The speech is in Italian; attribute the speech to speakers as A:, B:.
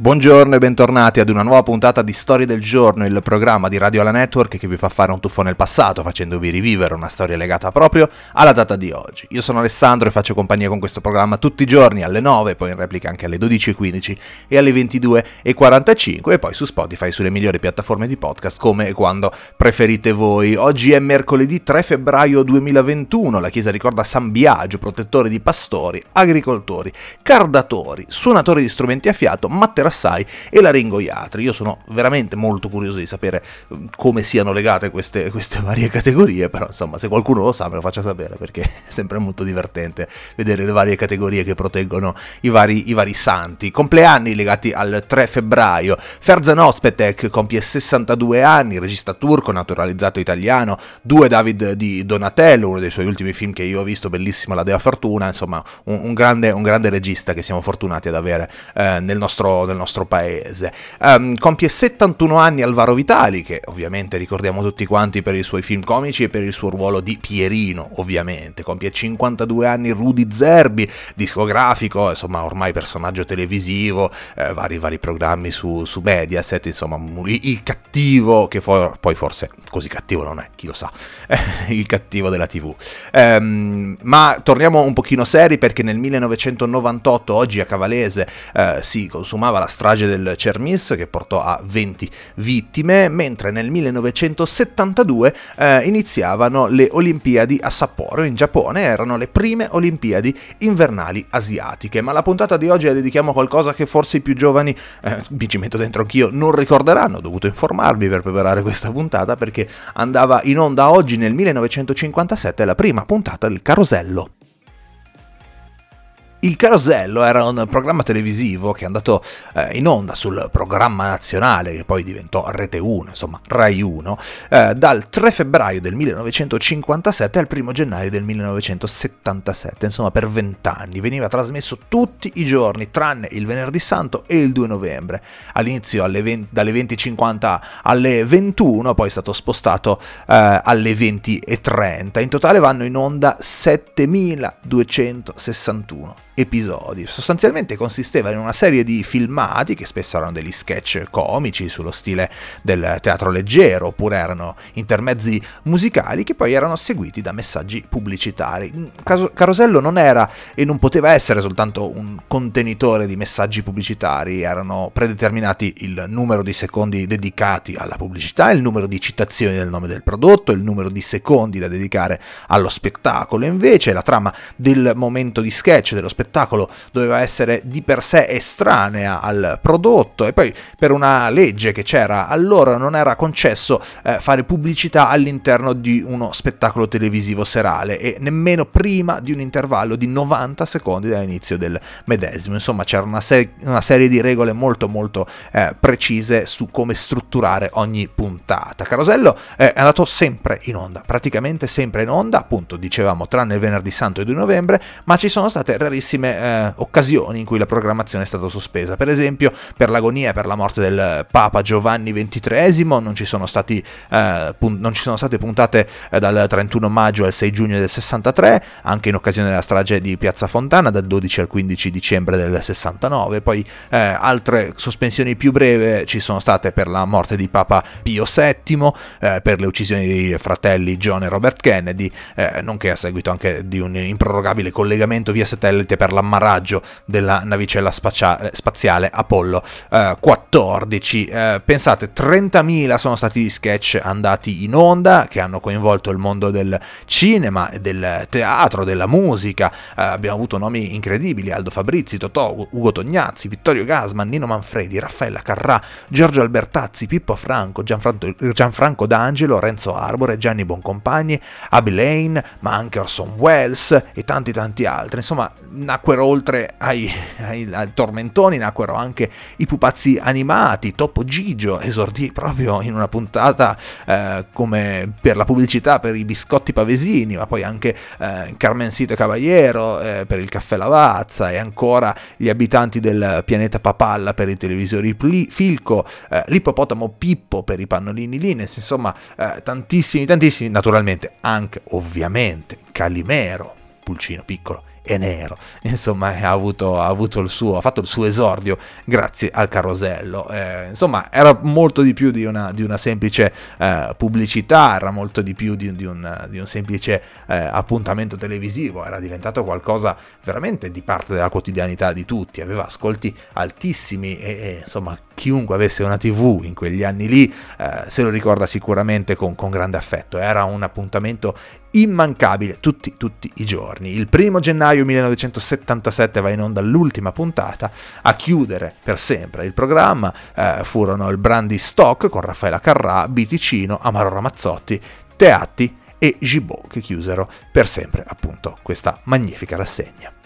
A: Buongiorno e bentornati ad una nuova puntata di Storie del Giorno, il programma di Radio Alla Network che vi fa fare un tuffo nel passato facendovi rivivere una storia legata proprio alla data di oggi. Io sono Alessandro e faccio compagnia con questo programma tutti i giorni alle 9, poi in replica anche alle 12.15 e alle 22.45 e poi su Spotify e sulle migliori piattaforme di podcast come e quando preferite voi. Oggi è mercoledì 3 febbraio 2021, la chiesa ricorda San Biagio, protettore di pastori, agricoltori, cardatori, suonatori di strumenti a fiato, materassai assai e laringoiatri. Io sono veramente molto curioso di sapere mm, come siano legate queste, queste varie categorie, però insomma se qualcuno lo sa me lo faccia sapere perché è sempre molto divertente vedere le varie categorie che proteggono i vari, i vari santi. Compleanni legati al 3 febbraio. Ferzan Ospetek compie 62 anni, regista turco naturalizzato italiano, due David di Donatello, uno dei suoi ultimi film che io ho visto, bellissimo La Dea Fortuna, insomma un, un, grande, un grande, regista che siamo fortunati ad avere eh, nel, nostro, nel nostro paese. Um, compie 71 anni Alvaro Vitali, che ovviamente ricordiamo tutti quanti per i suoi film comici e per il suo ruolo di Pierino, ovviamente. Compie 52 anni Rudy Zerbi, discografico, insomma ormai personaggio televisivo, eh, vari, vari programmi su, su Mediaset, insomma il, cattivo, che for- poi forse così cattivo non è, chi lo sa, il cattivo della TV. Um, ma torniamo un pochino seri perché nel 1998, oggi a Cavalese, eh, si consumava la strage del Cermis che portò a 20 vittime, mentre nel 1972 eh, iniziavano le Olimpiadi a Sapporo in Giappone, erano le prime Olimpiadi invernali asiatiche. Ma la puntata di oggi la dedichiamo a qualcosa che forse i più giovani, eh, mi ci metto dentro anch'io, non ricorderanno, ho dovuto informarmi per preparare questa puntata perché andava in onda oggi nel 1957 la prima puntata del Carosello. Il Carosello era un programma televisivo che è andato eh, in onda sul programma nazionale, che poi diventò Rete 1, insomma Rai 1, eh, dal 3 febbraio del 1957 al 1 gennaio del 1977, insomma per vent'anni. Veniva trasmesso tutti i giorni, tranne il venerdì santo e il 2 novembre. All'inizio alle 20, dalle 20.50 alle 21, poi è stato spostato eh, alle 20.30. In totale vanno in onda 7261 episodi. Sostanzialmente consisteva in una serie di filmati che spesso erano degli sketch comici sullo stile del teatro leggero oppure erano intermezzi musicali che poi erano seguiti da messaggi pubblicitari. Carosello non era e non poteva essere soltanto un contenitore di messaggi pubblicitari, erano predeterminati il numero di secondi dedicati alla pubblicità, il numero di citazioni del nome del prodotto, il numero di secondi da dedicare allo spettacolo. Invece la trama del momento di sketch dello spettacolo spettacolo doveva essere di per sé estranea al prodotto e poi per una legge che c'era allora non era concesso eh, fare pubblicità all'interno di uno spettacolo televisivo serale e nemmeno prima di un intervallo di 90 secondi dall'inizio del medesimo. Insomma c'era una, se- una serie di regole molto molto eh, precise su come strutturare ogni puntata. Carosello è andato sempre in onda, praticamente sempre in onda, appunto dicevamo tranne il venerdì santo e 2 novembre, ma ci sono state rarissime rarissime eh, occasioni in cui la programmazione è stata sospesa. Per esempio, per l'agonia per la morte del Papa Giovanni XXIII non ci sono, stati, eh, pun- non ci sono state puntate eh, dal 31 maggio al 6 giugno del 63, anche in occasione della strage di Piazza Fontana dal 12 al 15 dicembre del 69. Poi eh, altre sospensioni più brevi ci sono state per la morte di Papa Pio VII, eh, per le uccisioni dei fratelli John e Robert Kennedy, eh, nonché a seguito anche di un improrogabile collegamento via satellite per l'ammarraggio della navicella spaziale, spaziale Apollo eh, 14. Eh, pensate, 30.000 sono stati gli sketch andati in onda che hanno coinvolto il mondo del cinema, del teatro, della musica. Eh, abbiamo avuto nomi incredibili: Aldo Fabrizi, Totò, Ugo Tognazzi, Vittorio Gasman, Nino Manfredi, Raffaella Carrà, Giorgio Albertazzi, Pippo Franco, Gianfranco, Gianfranco D'Angelo, Renzo Arbore, Gianni Boncompagni, Abby Lane, ma anche Orson Welles e tanti tanti altri. Insomma, nacquero oltre ai, ai, ai, tormentoni, nacquero anche i pupazzi animati, Topo Gigio esordì proprio in una puntata eh, come per la pubblicità per i biscotti pavesini, ma poi anche eh, Carmencito Cavaliero eh, per il caffè Lavazza e ancora gli abitanti del pianeta Papalla per i televisori Filco, eh, l'ippopotamo Pippo per i pannolini Lines, insomma eh, tantissimi, tantissimi, naturalmente anche ovviamente Calimero, pulcino piccolo e nero. Insomma, ha avuto, ha avuto il suo, ha fatto il suo esordio grazie al carosello. Eh, insomma, era molto di più di una, di una semplice eh, pubblicità, era molto di più di, di, un, di un, semplice eh, appuntamento televisivo, era diventato qualcosa veramente di parte della quotidianità di tutti, aveva ascolti altissimi e, e insomma chiunque avesse una tv in quegli anni lì eh, se lo ricorda sicuramente con, con grande affetto, era un appuntamento immancabile tutti, tutti i giorni. Il primo gennaio 1977 va in onda l'ultima puntata, a chiudere per sempre il programma eh, furono il Brandy Stock con Raffaella Carrà, Biticino, Amaro Ramazzotti, Teatti e Gibault che chiusero per sempre appunto questa magnifica rassegna.